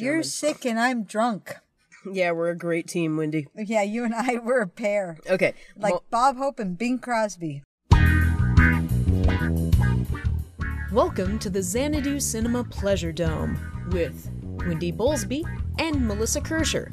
You're sick and I'm drunk. Yeah, we're a great team, Wendy. Yeah, you and I were a pair. Okay. Like well, Bob Hope and Bing Crosby. welcome to the Xanadu Cinema Pleasure Dome with Wendy Bowlesby and Melissa Kirscher.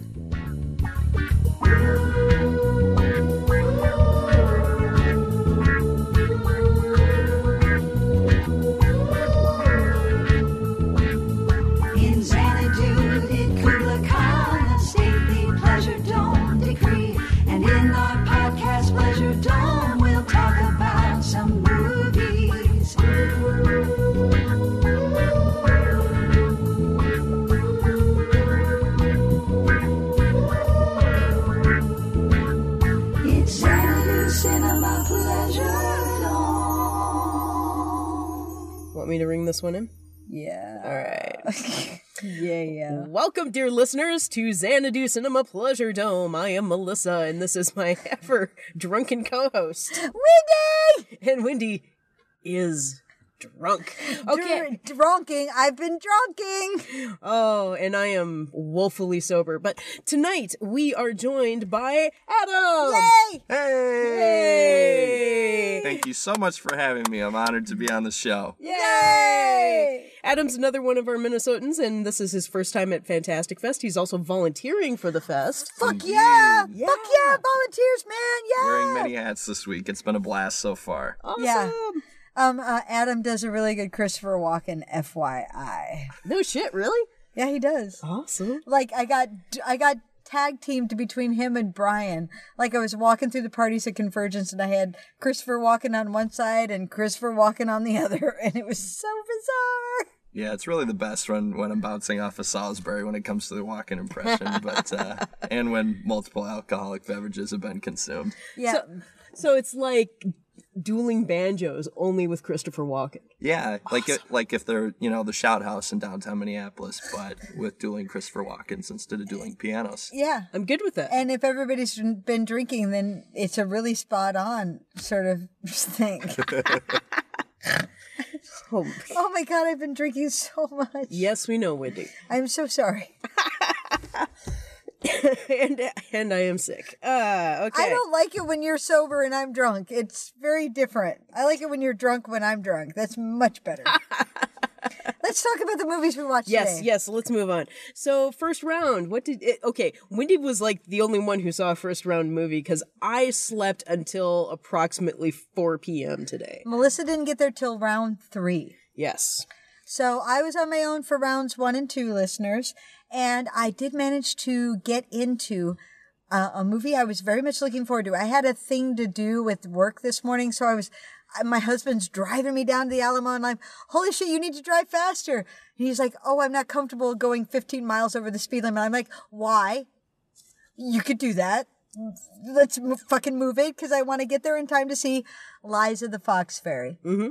Me to ring this one in? Yeah. All right. Yeah, yeah. Welcome, dear listeners, to Xanadu Cinema Pleasure Dome. I am Melissa, and this is my ever drunken co-host. Wendy! And Wendy is drunk. Okay. Dr- drunking. I've been drunking. Oh, and I am woefully sober. But tonight we are joined by Adam. Yay! Hey! Thank you so much for having me. I'm honored to be on the show. Yay! Adam's another one of our Minnesotans, and this is his first time at Fantastic Fest. He's also volunteering for the fest. Fuck yeah! Yeah. Fuck yeah! Volunteers, man! Yeah! Wearing many hats this week. It's been a blast so far. Awesome. Yeah. Um, uh, Adam does a really good Christopher Walken, FYI. No shit, really? Yeah, he does. Awesome. Like I got, I got tag teamed between him and Brian. Like I was walking through the parties at Convergence, and I had Christopher Walken on one side and Christopher Walken on the other, and it was so bizarre. Yeah, it's really the best when, when I'm bouncing off of Salisbury when it comes to the Walken impression, but uh, and when multiple alcoholic beverages have been consumed. Yeah, So, so it's like dueling banjos, only with Christopher Walken. Yeah, like it, like if they're you know the Shout House in downtown Minneapolis, but with dueling Christopher Walkens instead of dueling pianos. yeah. I'm good with that. And if everybody's been drinking, then it's a really spot on sort of thing. Oh, oh my god, I've been drinking so much. yes, we know, Wendy. I'm so sorry. and and I am sick. Uh, okay. I don't like it when you're sober and I'm drunk. It's very different. I like it when you're drunk when I'm drunk. That's much better. Let's talk about the movies we watched Yes, today. yes. Let's move on. So, first round. What did it? Okay, Wendy was like the only one who saw a first round movie because I slept until approximately 4 p.m. today. Melissa didn't get there till round three. Yes. So I was on my own for rounds one and two, listeners, and I did manage to get into uh, a movie I was very much looking forward to. I had a thing to do with work this morning, so I was. My husband's driving me down to the Alamo, and I'm, holy shit, you need to drive faster. And he's like, oh, I'm not comfortable going 15 miles over the speed limit. I'm like, why? You could do that. Let's m- fucking move it because I want to get there in time to see Liza the Fox Fairy Mm-hmm.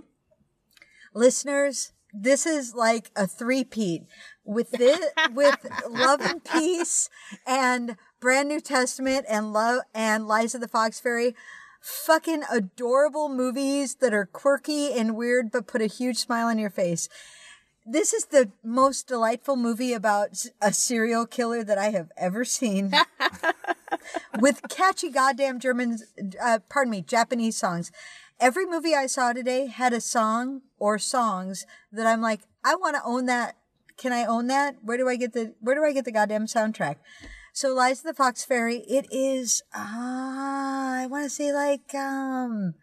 listeners, this is like a three-peat with this, with Love and Peace and Brand New Testament and Love and Liza the Fox Fairy. Fucking adorable movies that are quirky and weird, but put a huge smile on your face. This is the most delightful movie about a serial killer that I have ever seen. with catchy goddamn German, uh, pardon me, Japanese songs. Every movie I saw today had a song or songs that I'm like, I want to own that. Can I own that? Where do I get the Where do I get the goddamn soundtrack? So, Liza the Fox Fairy. It is. Ah, I want to say like um,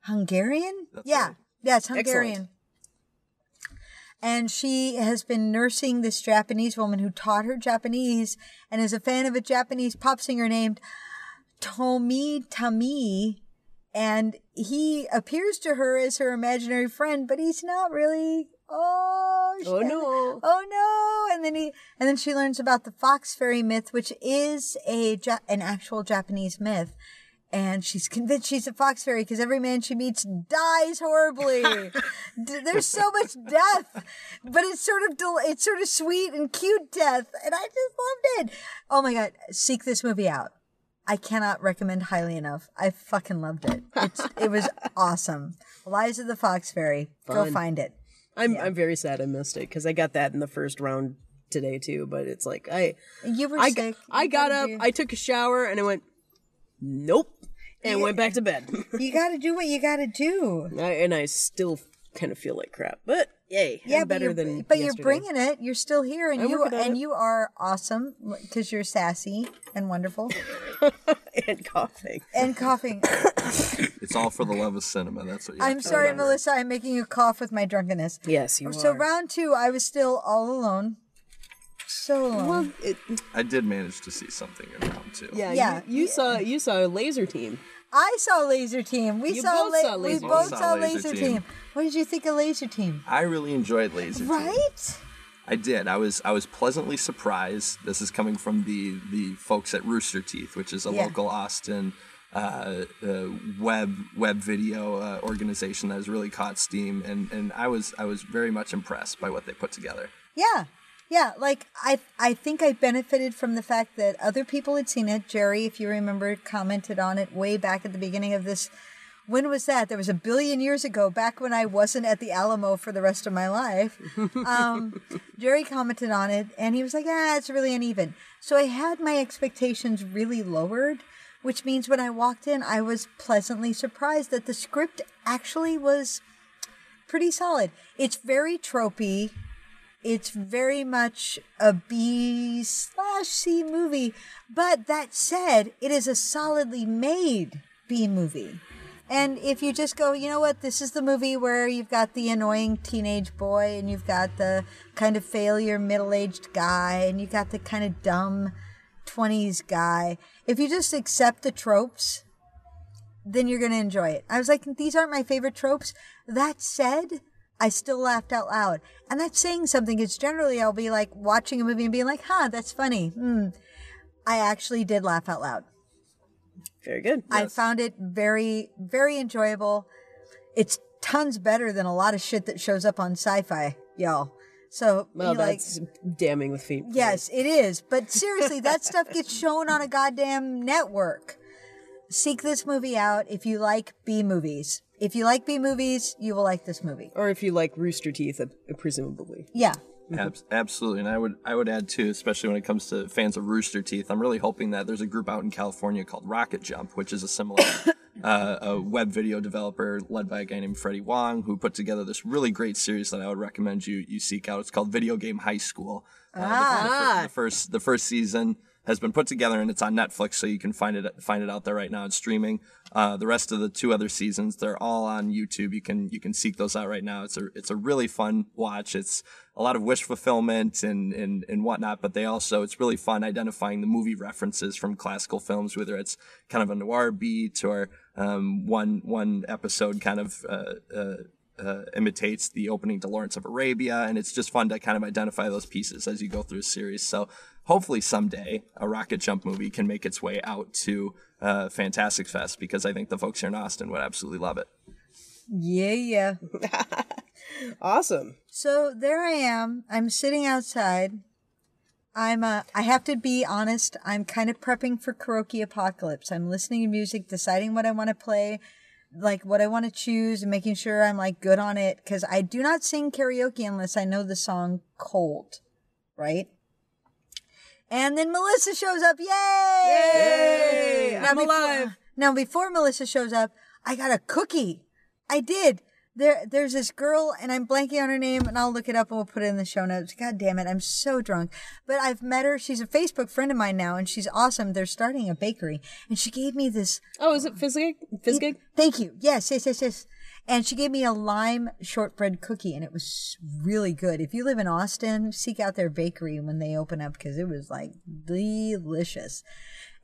Hungarian. That's yeah, right. yeah, it's Hungarian. And she has been nursing this Japanese woman who taught her Japanese and is a fan of a Japanese pop singer named Tomy Tani. And he appears to her as her imaginary friend, but he's not really. Oh, Oh, no. Oh no! And then he, and then she learns about the fox fairy myth, which is a an actual Japanese myth. And she's convinced she's a fox fairy because every man she meets dies horribly. There's so much death, but it's sort of del- it's sort of sweet and cute death, and I just loved it. Oh my god, seek this movie out. I cannot recommend highly enough. I fucking loved it. It's it was awesome. Liza the Fox Fairy. Go find it. I'm I'm very sad I missed it because I got that in the first round today too, but it's like I You were I, sick. I You got up, do- I took a shower, and I went, nope, and went back to bed. you got to do what you got to do. I, and I still kind of feel like crap, but yay, Yeah, I'm but better you're, than. but you're bringing it. You're still here, and I'm you and it. you are awesome because you're sassy and wonderful and coughing. and coughing. It's all for the love of cinema. That's what you have I'm sorry, remember. Melissa. I'm making you cough with my drunkenness. Yes, you are. So are. round two, I was still all alone. So alone. Well, it, I did manage to see something in round two. yeah, Yeah. You, you saw you saw a laser team. I saw Laser Team. We You saw, both la- saw we Laser both Team. saw Both saw Laser Laser Team. Team. What did you think of Laser Team? I really enjoyed Laser Team. Right? I did. I was I was pleasantly surprised. This is coming from the the folks at Rooster Teeth, which is a Yeah. local Austin uh, uh, web web video uh, organization that has really caught steam, and and I was I was very much impressed by what they put together. Yeah. Yeah, like I I think I benefited from the fact that other people had seen it. Jerry, if you remember, commented on it way back at the beginning of this. When was that? There was a billion years ago, back when I wasn't at the Alamo for the rest of my life. Um, Jerry commented on it, and he was like, "Ah, it's really uneven." So I had my expectations really lowered, which means when I walked in, I was pleasantly surprised that the script actually was pretty solid. It's very tropey. It's very much a B slash C movie. But that said, it is a solidly made B movie. And if you just go, you know what, this is the movie where you've got the annoying teenage boy and you've got the kind of failure middle aged guy and you've got the kind of dumb 20s guy. If you just accept the tropes, then you're going to enjoy it. I was like, these aren't my favorite tropes. That said, I still laughed out loud. And that's saying something because generally I'll be like watching a movie and being like, huh, that's funny. Hmm. I actually did laugh out loud. Very good. I found it very, very enjoyable. It's tons better than a lot of shit that shows up on sci fi, y'all. So, well, you like, that's damning with feet. Yes, it is. But seriously, that stuff gets shown on a goddamn network. Seek this movie out if you like B movies. If you like B movies, you will like this movie. Or if you like Rooster Teeth, uh, presumably. Yeah. Abs- absolutely, and I would I would add too, especially when it comes to fans of Rooster Teeth. I'm really hoping that there's a group out in California called Rocket Jump, which is a similar uh, a web video developer led by a guy named Freddie Wong, who put together this really great series that I would recommend you you seek out. It's called Video Game High School. Uh, Ah. the, fir- the first the first season has been put together and it's on Netflix, so you can find it find it out there right now. It's streaming. Uh, the rest of the two other seasons, they're all on YouTube. You can you can seek those out right now. It's a it's a really fun watch. It's a lot of wish fulfillment and and and whatnot, but they also it's really fun identifying the movie references from classical films, whether it's kind of a noir beat or um, one one episode kind of. Uh, uh, uh, imitates the opening to Lawrence of Arabia, and it's just fun to kind of identify those pieces as you go through a series. So hopefully someday a Rocket Jump movie can make its way out to uh, Fantastic Fest because I think the folks here in Austin would absolutely love it. Yeah, yeah. Awesome. So there I am. I'm sitting outside. I'm uh I have to be honest, I'm kind of prepping for karaoke apocalypse. I'm listening to music, deciding what I want to play, like what I want to choose and making sure I'm like good on it cuz I do not sing karaoke unless I know the song cold, right? And then Melissa shows up. Yay! Yay! I'm before- alive. Now before Melissa shows up, I got a cookie. I did. There, there's this girl, and I'm blanking on her name, and I'll look it up and we'll put it in the show notes. God damn it, I'm so drunk. But I've met her. She's a Facebook friend of mine now, and she's awesome. They're starting a bakery, and she gave me this. Oh, is it Fizzgig? Fizzgig? Thank you. Yes, yes, yes, yes. And she gave me a lime shortbread cookie, and it was really good. If you live in Austin, seek out their bakery when they open up because it was like delicious.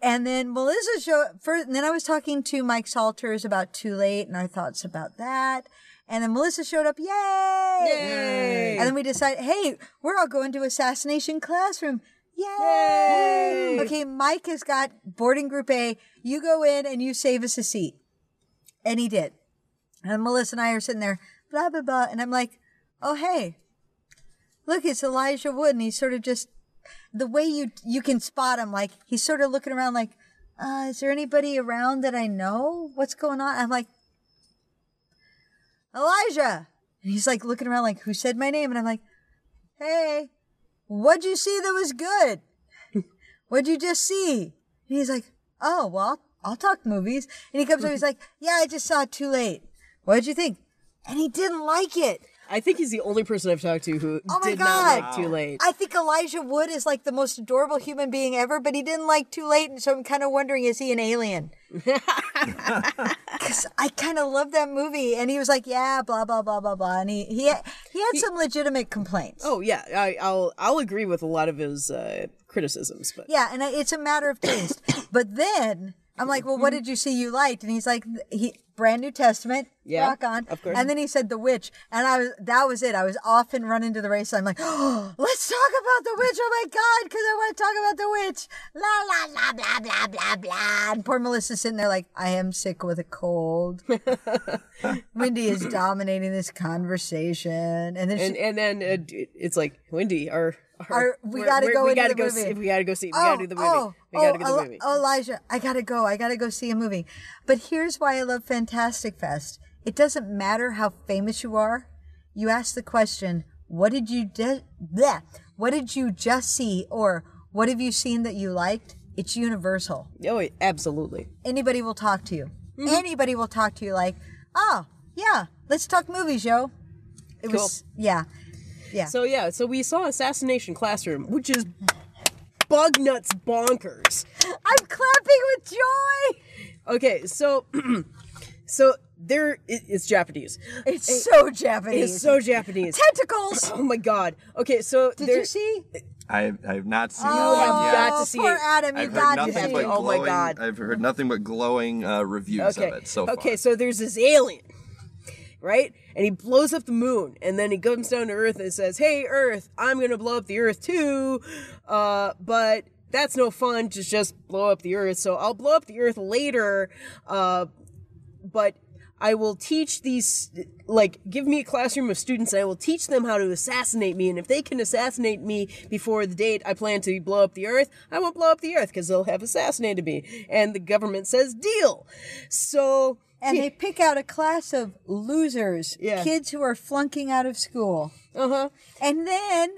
And then Melissa showed first, and then I was talking to Mike Salters about Too Late and our thoughts about that. And then Melissa showed up, yay! Yay! And then we decided, hey, we're all going to Assassination Classroom. Yay! Okay, Mike has got boarding group A. You go in and you save us a seat. And he did. And Melissa and I are sitting there, blah, blah, blah. And I'm like, oh, hey, look, it's Elijah Wood. And he's sort of just, the way you, you can spot him, like, he's sort of looking around like, uh, is there anybody around that I know? What's going on? I'm like, Elijah. And he's like looking around like, who said my name? And I'm like, hey. What'd you see that was good? What'd you just see? And he's like, Oh, well, I'll talk movies. And he comes over, he's like, Yeah, I just saw it too late. What'd you think? And he didn't like it. I think he's the only person I've talked to who Oh my did God. not like Too Late. I think Elijah Wood is like the most adorable human being ever, but he didn't like Too Late, and so I'm kind of wondering, is he an alien? Because I kind of love that movie, and he was like, "Yeah, blah blah blah blah blah," and he he had, he had some legitimate complaints. Oh yeah, I, I'll I'll agree with a lot of his uh, criticisms, but Yeah, and it's a matter of taste. but then I'm like, "Well, what did you see you liked?" And he's like, "He brand New Testament, Yeah, rock on." of course. And then he said The Witch, and I was that was it. I was off and running to the race. I'm like, oh, "Let's talk about The Witch!" Oh my god, because I want to talk about The Witch. La la la blah blah blah blah. And poor Melissa's sitting there like, "I am sick with a cold." Wendy is dominating this conversation, and then she, and and then uh, it's like Wendy, our, Our- we gotta go we gotta go movie. See, we gotta go see. We Oh, gotta do the movie. oh, we gotta oh, go to the movie. Elijah, I gotta go. I gotta go see a movie. But here's why I love Fantastic Fest. It doesn't matter how famous you are. You ask the question, "What did you de- bleh, What did you just see?" or "What have you seen that you liked?" It's universal. Oh, absolutely. Anybody will talk to you. Mm-hmm. Anybody will talk to you like, "Oh, yeah, let's talk movies, yo." It was yeah, yeah. So yeah, so we saw Assassination Classroom, which is bug nuts bonkers. I'm clapping with joy. Okay, so so there it, it's Japanese. It's so Japanese. It's so Japanese. tentacles. Oh my god. Okay, so Did there, you see? I I have not seen Oh, that one yet. got to see poor it. Adam, you I've got heard to see but it. Oh my. God. I've heard nothing but glowing uh, reviews okay. of it so far. okay, so there's this alien, right? And he blows up the moon, and then he comes down to Earth and says, "Hey, Earth, I'm gonna blow up the Earth too, uh, but." That's no fun to just blow up the Earth. So I'll blow up the Earth later, uh, but I will teach these, like, give me a classroom of students and I will teach them how to assassinate me. And if they can assassinate me before the date I plan to blow up the earth, I won't blow up the earth because they'll have assassinated me. And the government says, deal. So, And they pick out a class of losers, Yeah. kids who are flunking out of school. uh huh. And then,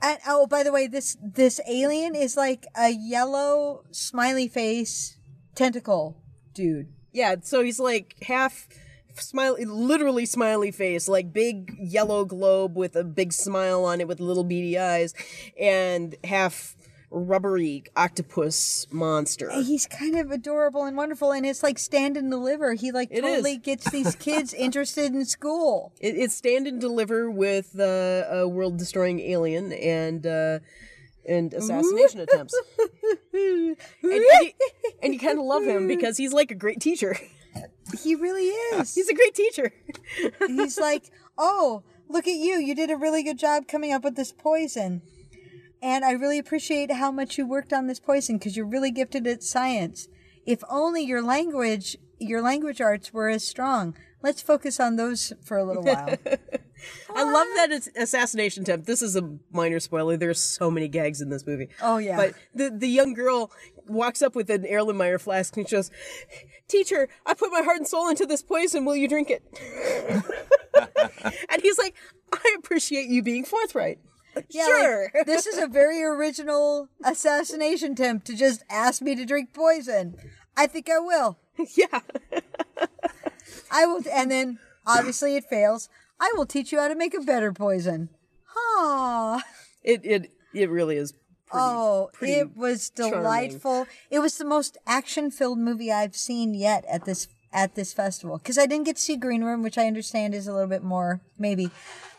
and, oh, by the way, this this alien is like a yellow smiley face tentacle dude. Yeah, so he's like half smiley, literally smiley face, like big yellow globe with a big smile on it with little beady eyes, and half rubbery octopus monster. He's kind of adorable and wonderful, and it's like stand and deliver. He like It totally is. gets these kids interested in school. It, it's stand and deliver with uh, a world destroying alien and uh, and assassination attempts. And, and you, and you kind of love him because he's like a great teacher. He really is. He's a great teacher. He's like, oh, look at you. You did a really good job coming up with this poison. And I really appreciate how much you worked on this poison because you're really gifted at science. If only your language, your language arts were as strong. Let's focus on those for a little while. I love that it's assassination attempt. This is a minor spoiler. There's so many gags in this movie. Oh, yeah. But the the young girl walks up with an Erlenmeyer flask and she goes, "Teacher, I put my heart and soul into this poison. Will you drink it?" and he's like, "I appreciate you being forthright." Yeah, sure. like, this is a very original assassination attempt to just ask me to drink poison. I think I will. yeah. I will, and then obviously it fails. I will teach you how to make a better poison. Huh. It it it really is. Pretty, Oh, pretty it was charming. delightful. It was the most action-filled movie I've seen yet at this at this festival because I didn't get to see Green Room, which I understand is a little bit more maybe,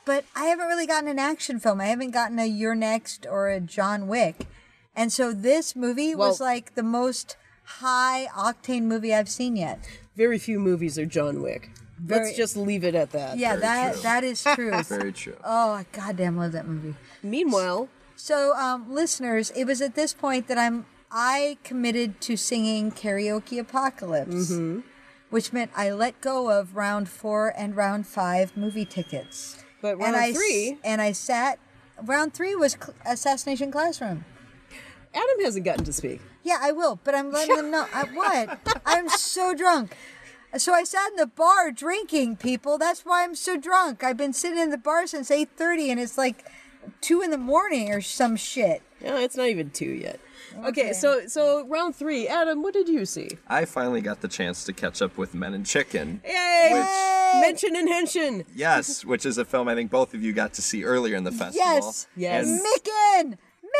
but I haven't really gotten an action film. I haven't gotten a You're Next or a John Wick, and so this movie was like the most high octane movie I've seen yet. Very few movies are John Wick. Very- Let's just leave it at that. Yeah, that that is true. Very true. oh, I goddamn love that movie. Meanwhile, So, um, listeners, it was at this point that I'm I committed to singing karaoke apocalypse, Mm-hmm. which meant I let go of round four and round five movie tickets. but and round I s- three, and I sat. Round three was cl- Assassination Classroom. Adam hasn't gotten to speak. Yeah, I will, but I'm letting them know. I, what? I'm so drunk. So I sat in the bar drinking, people. That's why I'm so drunk. I've been sitting in the bar since 8:30, and it's like two in the morning or some shit. No, it's not even two yet. Okay, so so round three, Adam, what did you see? I finally got the chance to catch up with Men and Chicken. Yay! Which- Mention and henshin. Yes, which is a film I think both of you got to see earlier in the festival. Yes. Yes. And Micken!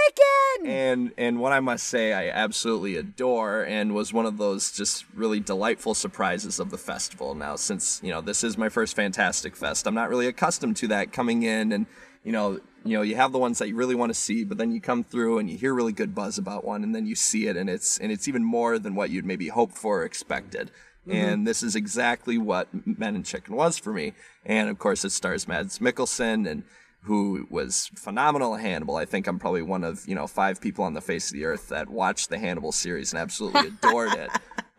Micken! and and what I must say I absolutely adore and was one of those just really delightful surprises of the festival. Now since, you know, this is my first Fantastic Fest, I'm not really accustomed to that coming in and you know, you know, you have the ones that you really want to see, but then you come through and you hear really good buzz about one and then you see it and it's and it's even more than what you'd maybe hoped for or expected. Mm-hmm. And this is exactly what Men and Chicken was for me. And of course, it stars Mads Mikkelsen and who was phenomenal at Hannibal. I think I'm probably one of you know five people on the face of the earth that watched the Hannibal series and absolutely adored it.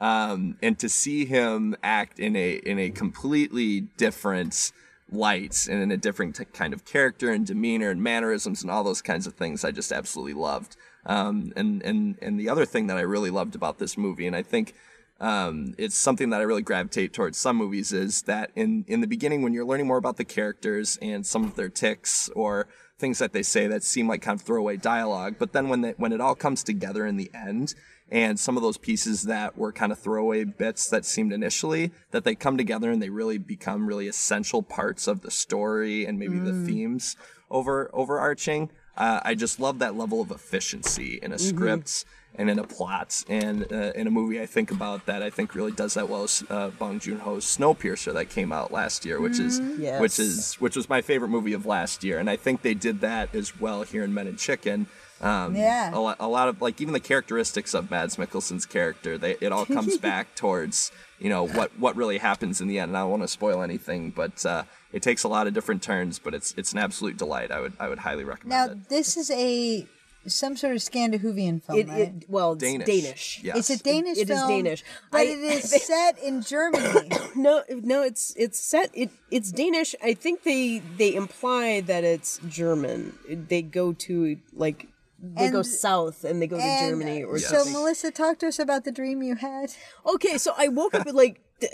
Um, and to see him act in a in a completely different light and in a different t- kind of character and demeanor and mannerisms and all those kinds of things, I just absolutely loved. Um, and and and the other thing that I really loved about this movie, and I think um, it's something that I really gravitate towards some movies is that in, in the beginning, when you're learning more about the characters and some of their ticks or things that they say that seem like kind of throwaway dialogue, but then when they, when it all comes together in the end, and some of those pieces that were kind of throwaway bits that seemed initially, that they come together and they really become really essential parts of the story and maybe the themes over overarching. Uh, I just love that level of efficiency in a script and in a plot and uh, in a movie I think about that I think really does that well is uh, Bong Joon Ho's Snowpiercer that came out last year, which is Yes. which is which was my favorite movie of last year, and I think they did that as well here in Men and Chicken. Um, Yeah. a lot, a lot of like even the characteristics of Mads Mikkelsen's character, they it all comes back towards you know what what really happens in the end. And I don't want to spoil anything, but uh, it takes a lot of different turns, but it's it's an absolute delight. I would I would highly recommend Now, it. this is a some sort of Scandinavian film, It, right? it well, it's Danish. Danish. Yes. it's a Danish It is film. Danish. But I- it is set in Germany. No, no, it's it's set. It it's Danish. I think they they imply that it's German. They go to like they go south and they go to Germany or so, something. Melissa, talk to us about the dream you had. Okay, so I woke up at like d-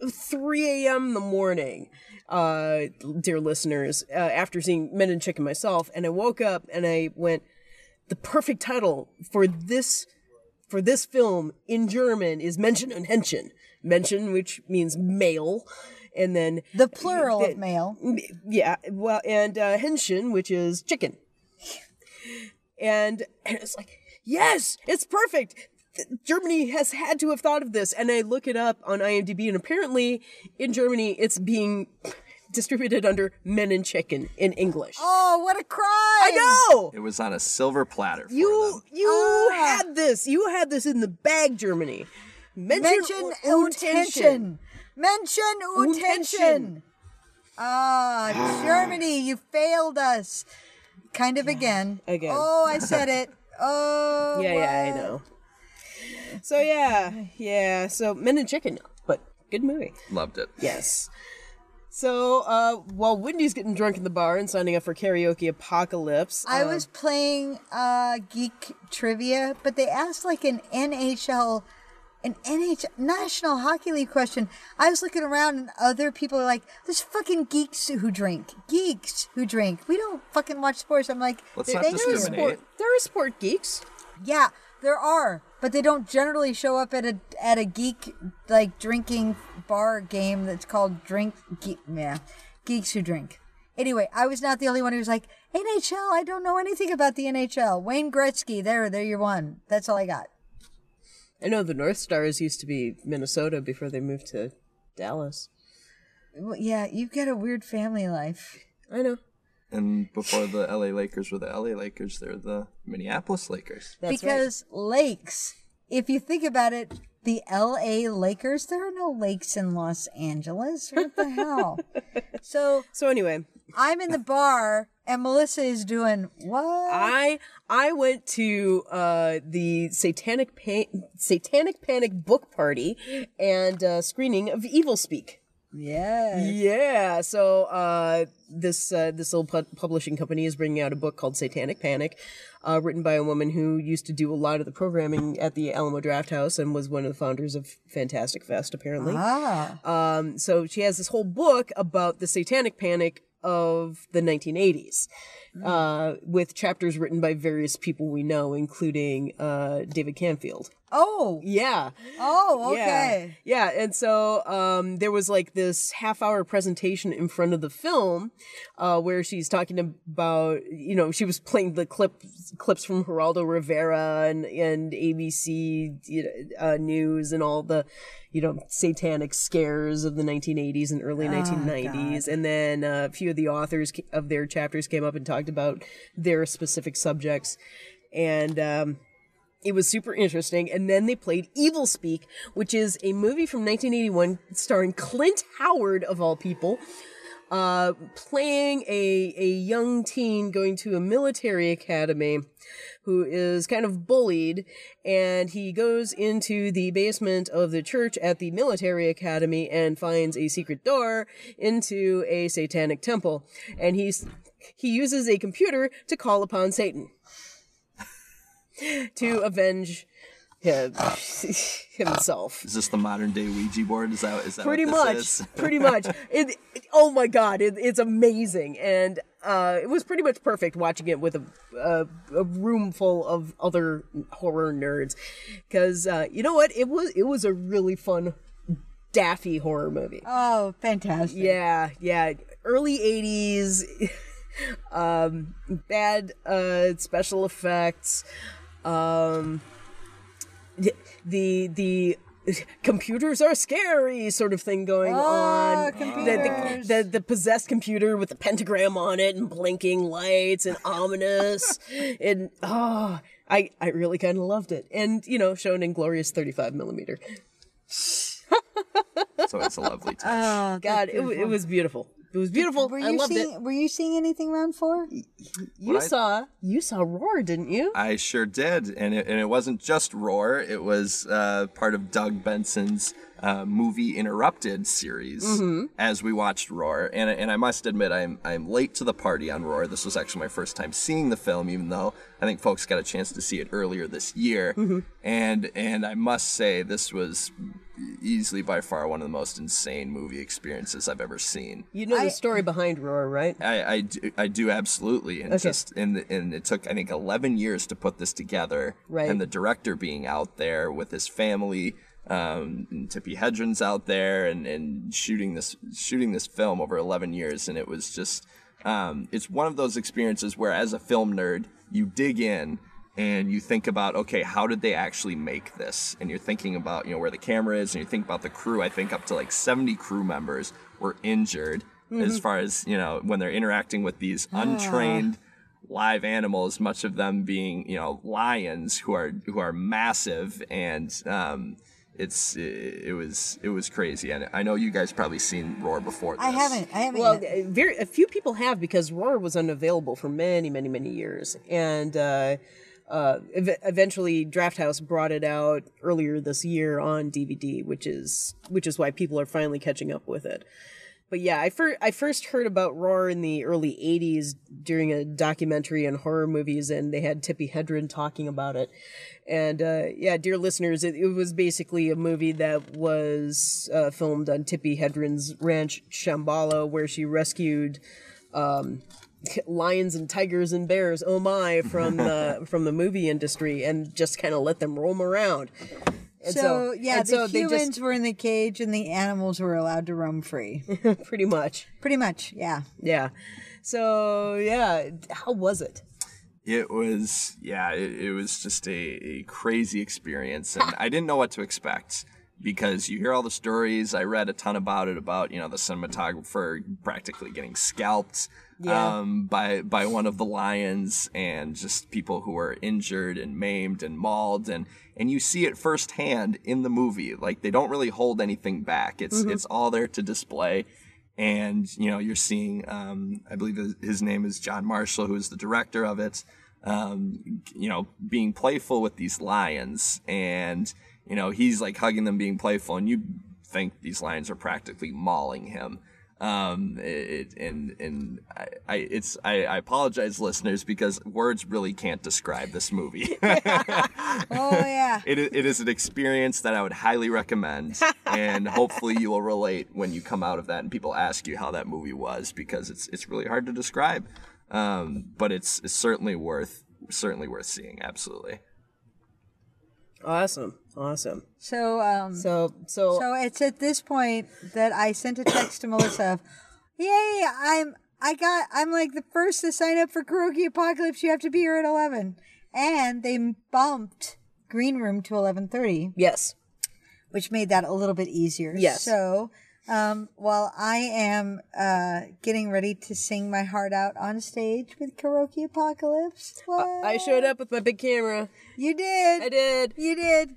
d- 3 a.m. in the morning, uh, dear listeners, uh, after seeing Men and Chicken myself, and I woke up and I went, the perfect title for this for this film in German is Menschen und Händchen. Menschen, which means male, and then The plural of male. yeah, well, and uh, Henshin, which is chicken. And, and it's like, yes, it's perfect. Germany has had to have thought of this. And I look it up on IMDb, and apparently in Germany, it's being distributed under Men and Chicken in English. Oh, what a crime! I know! It was on a silver platter for You them. you Ah. had this. You had this in the bag, Germany. Menschen, Mention und intention. Mention Und intention. Ah, Germany, you failed us. Kind of again. Again. Oh, I said it. Oh. Yeah, yeah, I know. So yeah, yeah. So Men and Chicken, but good movie. Loved it. Yes. So, uh, while Wendy's getting drunk in the bar and signing up for karaoke apocalypse, I uh, was playing uh, geek trivia, but they asked like an NHL, an NHL National Hockey League question. I was looking around and other people are like, "There's fucking geeks who drink, geeks who drink. We don't fucking watch sports." I'm like, Let's "They not do." discriminate. sport, there are sport geeks. Yeah, there are, but they don't generally show up at a at a geek like drinking bar game that's called Drink Geek. Yeah, geeks who drink. Anyway, I was not the only one who was like NHL. I don't know anything about the NHL. Wayne Gretzky. There, there, you're one. That's all I got. I know the North Stars used to be Minnesota before they moved to Dallas. Well, yeah, you've got a weird family life. I know. And before the LA Lakers were the LA Lakers, they're the Minneapolis Lakers. That's right. because lakes. If you think about it, the L.A. Lakers. There are no lakes in Los Angeles. What the hell? So So anyway, I'm in the bar and Melissa is doing what? I I went to uh, the Satanic pa- Satanic Panic book party and uh, screening of Evil Speak. Yeah. Yeah, so uh, this uh, this little pu- publishing company is bringing out a book called Satanic Panic, uh, written by a woman who used to do a lot of the programming at the Alamo Draft House and was one of the founders of Fantastic Fest, apparently. Ah. Um, so she has this whole book about the Satanic Panic of the 1980s, uh, with chapters written by various people we know, including uh, David Canfield. Oh, Yeah. oh, okay. Yeah. Yeah. And so um, there was like this half hour presentation in front of the film uh, where she's talking about, you know, she was playing the clip, clips from Geraldo Rivera and, and ABC you know, uh, News and all the, you know, satanic scares of the 1980s and early 1990s. And then uh, a few of the authors of their chapters came up and talked about their specific subjects. And, um, it was super interesting. And then they played Evil Speak, which is a movie from 1981 starring Clint Howard, of all people, uh, playing a, a young teen going to a military academy who is kind of bullied. And he goes into the basement of the church at the military academy and finds a secret door into a satanic temple. And he's, he uses a computer to call upon Satan to avenge him, himself. Is this the modern day Ouija board? Is that is that Pretty what much, is? pretty much. It, it- oh my god, it, it's amazing, and uh, it was pretty much perfect watching it with a a, a room full of other horror nerds, because uh, you know what, it was it was a really fun, daffy horror movie. Oh, fantastic. Yeah, yeah. Early 80s, um, bad uh, special effects. Um, the the computers are scary sort of thing going on. The, the, the the possessed computer with the pentagram on it and blinking lights and ominous and oh, I I really kind of loved it. And you know, shown in glorious 35 millimeter. So it's a lovely touch. Oh, God, it, it was beautiful. It was beautiful. Were I you loved seeing? it. Were you seeing anything round four? You I- saw you saw Roar, didn't you? I sure did, and it, and it wasn't just Roar. It was uh, part of Doug Benson's uh, movie Interrupted series. As we watched Roar, and and I must admit, I'm I'm late to the party on Roar. This was actually my first time seeing the film, even though I think folks got a chance to see it earlier this year. And and I must say, this was easily by far one of the most insane movie experiences I've ever seen. You know the story behind Roar, right? I, I, do, I do absolutely, and Okay. just and and it took I think eleven years to put this together, Right. And the director being out there with his family, um, and Tippi Hedren's out there, and, and shooting this shooting this film over eleven years, and it was just um, it's one of those experiences where, as a film nerd, you dig in and you think about okay how did they actually make this and you're thinking about you know where the camera is and you think about the crew i think up to like 70 crew members were injured as far as you know when they're interacting with these untrained live animals much of them being you know lions who are who are massive and um it's it, it was it was crazy and i know you guys probably seen roar before this. I haven't. I haven't. Well, yet. uh, very a few people have because Roar was unavailable for many, many, many years, and uh, uh, ev- eventually Draft House brought it out earlier this year on DVD, which is which is why people are finally catching up with it. But yeah, I first I first heard about Roar in the early '80s during a documentary on horror movies, and they had Tippi Hedren talking about it. And uh, yeah, dear listeners, it, it was basically a movie that was uh, filmed on Tippi Hedren's ranch Shambhala, where she rescued um, lions and tigers and bears. Oh my! From the from the movie industry, and just kind of let them roam around. And so, yeah, and the so they humans just were in the cage and the animals were allowed to roam free. pretty much, Pretty much, yeah. yeah. So yeah, how was it? It was, yeah, it, it was just a, a crazy experience, and I didn't know what to expect because you hear all the stories. I read a ton about it, about you know the cinematographer practically getting scalped Yeah. um, by by one of the lions, and just people who are injured and maimed and mauled, and and you see it firsthand in the movie. Like they don't really hold anything back. It's it's all there to display and you know you're seeing um, i believe his- his name is john marshall who is the director of it um, you know being playful with these lions and you know he's like hugging them being playful and you think these lions are practically mauling him um, it, and and I, I it's I, I apologize listeners because words really can't describe this movie Oh, yeah. it, it is an experience that I would highly recommend, and hopefully you will relate when you come out of that and people ask you how that movie was because it's it's really hard to describe. Um, but it's, it's certainly worth certainly worth seeing. Absolutely. Awesome, awesome. So, um, So, so, so it's at this point that I sent a text to Melissa. Of, Yay! I'm I got I'm like the first to sign up for Karaoke Apocalypse. You have to be here at eleven, and they bumped Green Room to eleven thirty. yes, which made that a little bit easier. Yes. So, um, while I am uh, getting ready to sing my heart out on stage with Karaoke Apocalypse, what? I showed up with my big camera. You did. I did. You did.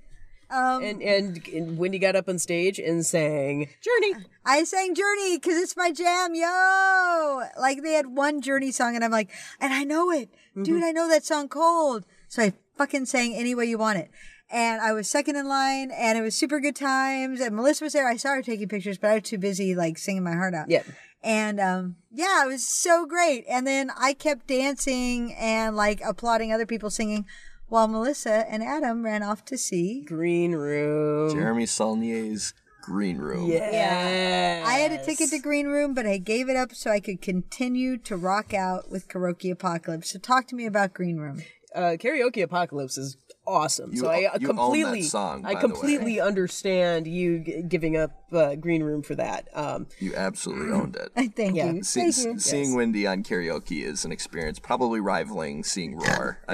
Um, And, and and Wendy got up on stage and sang Journey. I sang Journey because it's my jam, yo! Like they had one Journey song, and I'm like, and I know it, dude. I know that song cold. So I fucking sang any way you want it. And I was second in line, and it was super good times. And Melissa was there. I saw her taking pictures, but I was too busy like singing my heart out. Yeah. And um, yeah, it was so great. And then I kept dancing and like applauding other people singing, while Melissa and Adam ran off to see. Green Room. Jeremy Saulnier's Green Room. Yeah. I had a ticket to Green Room, but I gave it up so I could continue to rock out with Karaoke Apocalypse. So talk to me about Green Room. uh, karaoke apocalypse is awesome. You so I o- uh, you own that completely, song, I by the way. completely understand you g- giving up uh, green room for that. Um, You absolutely owned it. I thank Yeah. you. See, Thank you. Seeing Wendy on karaoke is an experience probably rivaling seeing Roar.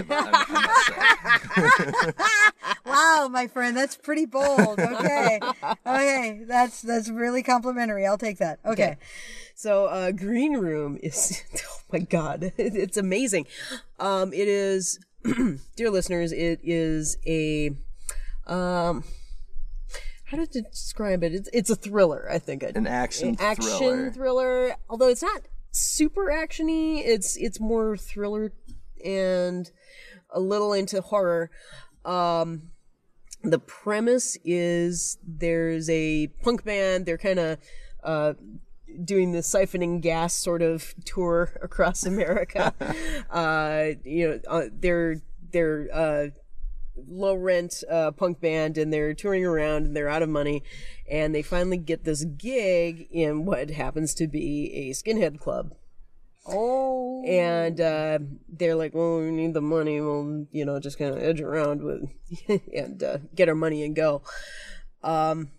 Wow, my friend, that's pretty bold. Okay. Okay. That's that's really complimentary. I'll take that. Okay. so uh, green room is, oh my god, it's amazing. Um, it is, dear listeners, it is a, um, how to describe it? It's it's a thriller. I think An action action thriller. thriller. Although it's not super actiony, it's it's more thriller and a little into horror. Um, the premise is there's a punk band. They're kind of uh, doing the siphoning gas sort of tour across America. uh, you know, uh, they're they're uh, low rent uh, punk band and they're touring around and they're out of money and they finally get this gig in what happens to be a skinhead club Oh. and uh, they're like well we need the money we'll you know just kind of edge around with and uh, get our money and go um,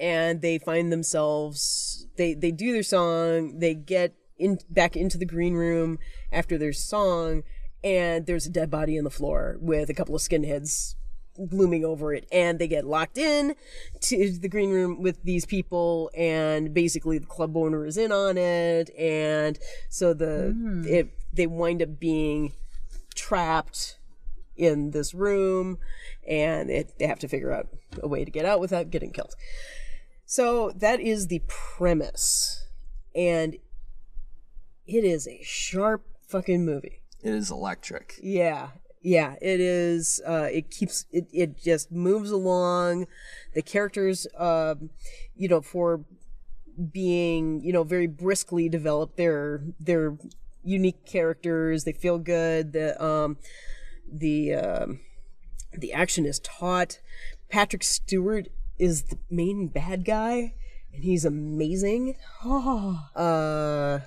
and they find themselves they they do their song they get in back into the green room after their song and there's a dead body on the floor with a couple of skinheads looming over it and they get locked in to the green room with these people and basically the club owner is in on it and so the hmm. it they wind up being trapped in this room and it, they have to figure out a way to get out without getting killed so that is the premise and it is a sharp fucking movie It is electric. yeah, yeah, it is. Uh, it keeps it. It just moves along. The characters, um, you know, for being you know very briskly developed, they're they're unique characters. They feel good. The um, the um, the action is taut. Patrick Stewart is the main bad guy, and he's amazing. uh,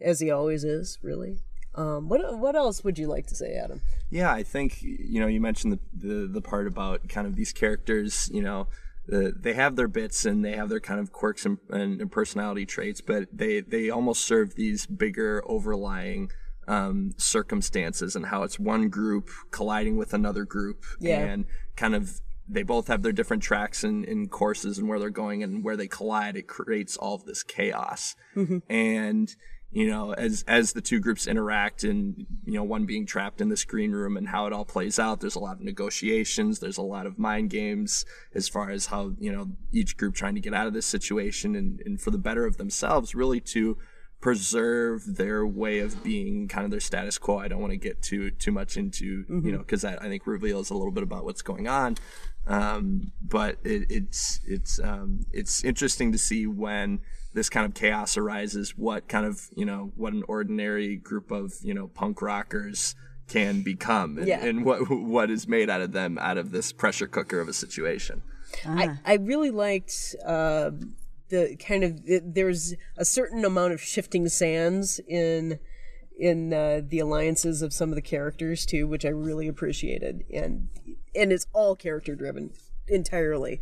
as he always is, really. Um, what what else would you like to say, Adam? Yeah, I think you know you mentioned the the, the part about kind of these characters. You know, the, they have their bits and they have their kind of quirks and, and, and personality traits, but they they almost serve these bigger overlying um, circumstances and how it's one group colliding with another group Yeah. and kind of they both have their different tracks and, and courses and where they're going and where they collide it creates all of this chaos. Mm-hmm. And you know as as the two groups interact and you know one being trapped in this green room and how it all plays out there's a lot of negotiations there's a lot of mind games as far as how you know each group trying to get out of this situation and, and for the better of themselves really to preserve their way of being kind of their status quo. I don't want to get too too much into you mm-hmm. know because that i think reveals a little bit about what's going on um, but it, it's it's um, it's interesting to see when this kind of chaos arises what kind of you know what an ordinary group of you know punk rockers can become and, Yeah. and what what is made out of them out of this pressure cooker of a situation I, I really liked uh, the kind of it, there's a certain amount of shifting sands in in uh, the alliances of some of the characters too, which I really appreciated, and and it's all character driven entirely.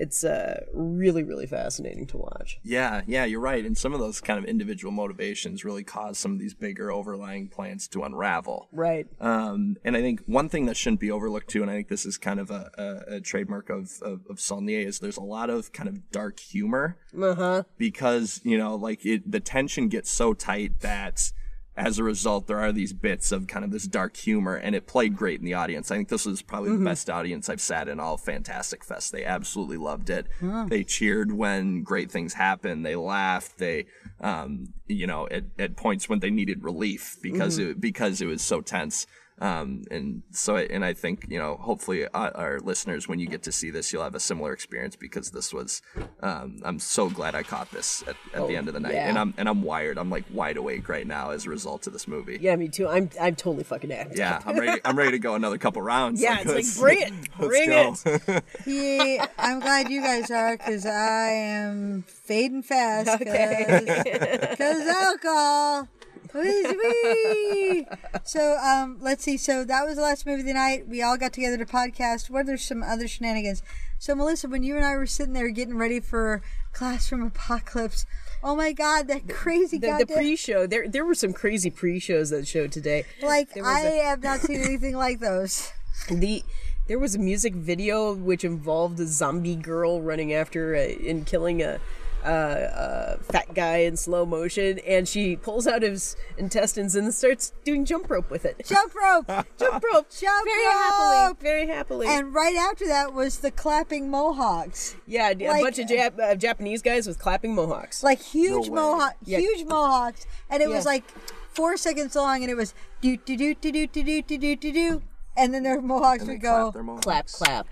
It's uh, really really fascinating to watch. Yeah, yeah, you're right. And some of those kind of individual motivations really cause some of these bigger overlying plans to unravel. Right. Um, and I think one thing that shouldn't be overlooked too, and I think this is kind of a, a, a trademark of, of, of Saulnier, is there's a lot of kind of dark humor Uh huh. because, you know, like it, the tension gets so tight that as a result, there are these bits of kind of this dark humor, and it played great in the audience. I think this was probably the best audience I've sat in all Fantastic Fest. They absolutely loved it. They cheered when great things happened. They laughed. They, um, you know, at, at points when they needed relief because it because it was so tense. Um, and so, and I think, you know, hopefully uh, our listeners, when you get to see this, you'll have a similar experience because this was, um, I'm so glad I caught this at, at the end of the night yeah. and I'm, and I'm wired. I'm like wide awake right now as a result of this movie. Yeah, me too. I'm I'm totally fucking amped. Yeah, I'm ready. I'm ready to go another couple rounds. Yeah, it's like bring it, bring go. it. Yeah, I'm glad you guys are because I am fading fast because Okay. because alcohol. Wee. so um, let's see. So that was the last movie of the night. We all got together to podcast. What are some other shenanigans? So Melissa, when you and I were sitting there getting ready for Classroom Apocalypse, oh my God, that crazy The, the pre-show, there there were some crazy pre-shows that showed today. like I a- have not seen anything like those. The there was a music video which involved a zombie girl running after a, and killing a, a, a fat guy in slow motion, and she pulls out his intestines and starts doing jump rope with it. Jump rope. Jump rope, Jump very rope! happily, very happily. And right after that was the clapping mohawks. yeah, a bunch of Jap- uh, Japanese guys with clapping mohawks. like huge way. mohawk, Yeah. huge mohawks, and it was like four seconds long, and it was do do do do do do do do do do do, and then their mohawks And would go, their mohawks. clap, clap.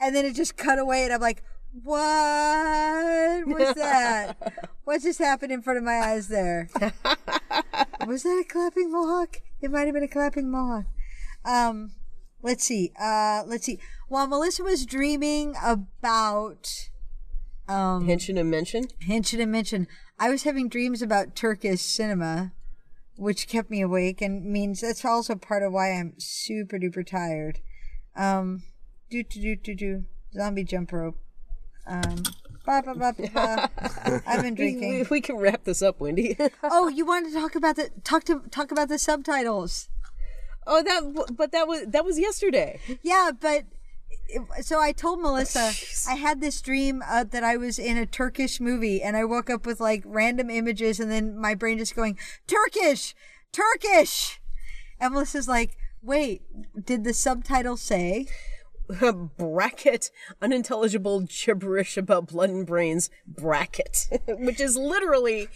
and then it just cut away, and I'm like, what was that? what just happened in front of my eyes there? was that a clapping mohawk? It might have been a clapping mohawk. Um, let's see. Uh, let's see. While Melissa was dreaming about um and mention. Hinchon and mention I was having dreams about Turkish cinema, which kept me awake and means that's also part of why I'm super duper tired. Um, do do do do do zombie jump rope. Um. I've been We, drinking. we can wrap this up, Wendy. Oh, you wanted to talk about the talk to talk about the subtitles? oh, that but that was that was yesterday. Yeah, but so I told Melissa I had this dream uh, that I was in a Turkish movie, and I woke up with like random images, and then my brain just going Turkish, Turkish, and Melissa's like, "Wait, did the subtitle say?" bracket unintelligible gibberish about blood and brains bracket which is literally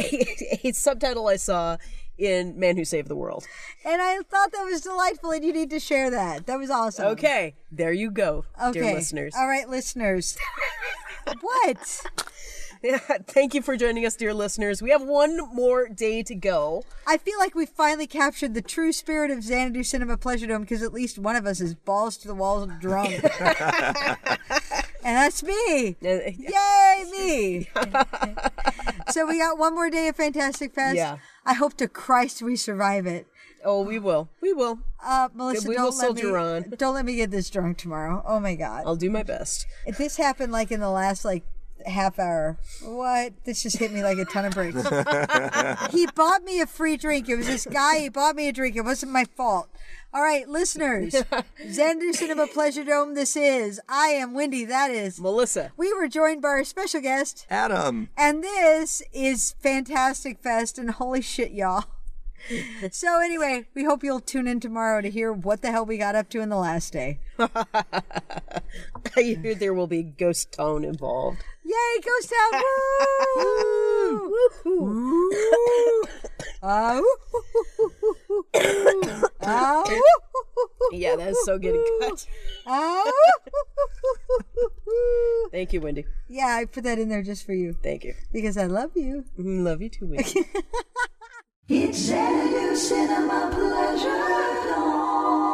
a, a subtitle i saw in man who saved the world And I thought that was delightful, and you need to share that. That was awesome. okay there you go Okay. dear listeners All right, listeners. what? thank you for joining us dear listeners we have one more day to go I feel like we finally captured the true spirit of Xanadu Cinema Pleasure Dome because at least one of us is balls to the walls drunk. and that's me. Uh, Yay, me. so we got one more day of Fantastic Fest. Yeah. I hope to Christ we survive it. oh we will we will Uh, Melissa, We don't will let me soldier on. don't let me get this drunk tomorrow. Oh my God, i'll do my best if this happened like in the last like half hour. What? This just hit me like a ton of bricks. he bought me a free drink. It was this guy. He bought me a drink. It wasn't my fault. All right, listeners. Xanadu Cinema Pleasure Dome. This is. I am Wendy. That is. melissa We were joined by our special guest, Adam. and this is Fantastic Fest. And holy shit, y'all. So anyway, we hope you'll tune in tomorrow to hear what the hell we got up to in the last day. i hear there will be Ghost Town involved Yay, Ghost Town! Woo! Woo! Woo! Ah, woo! yeah that's so getting cut Ah, thank you wendy Yeah, I put that in there just for you thank you because I love you. Mm, love you too wendy It's Xanadu Cinema Pleasure.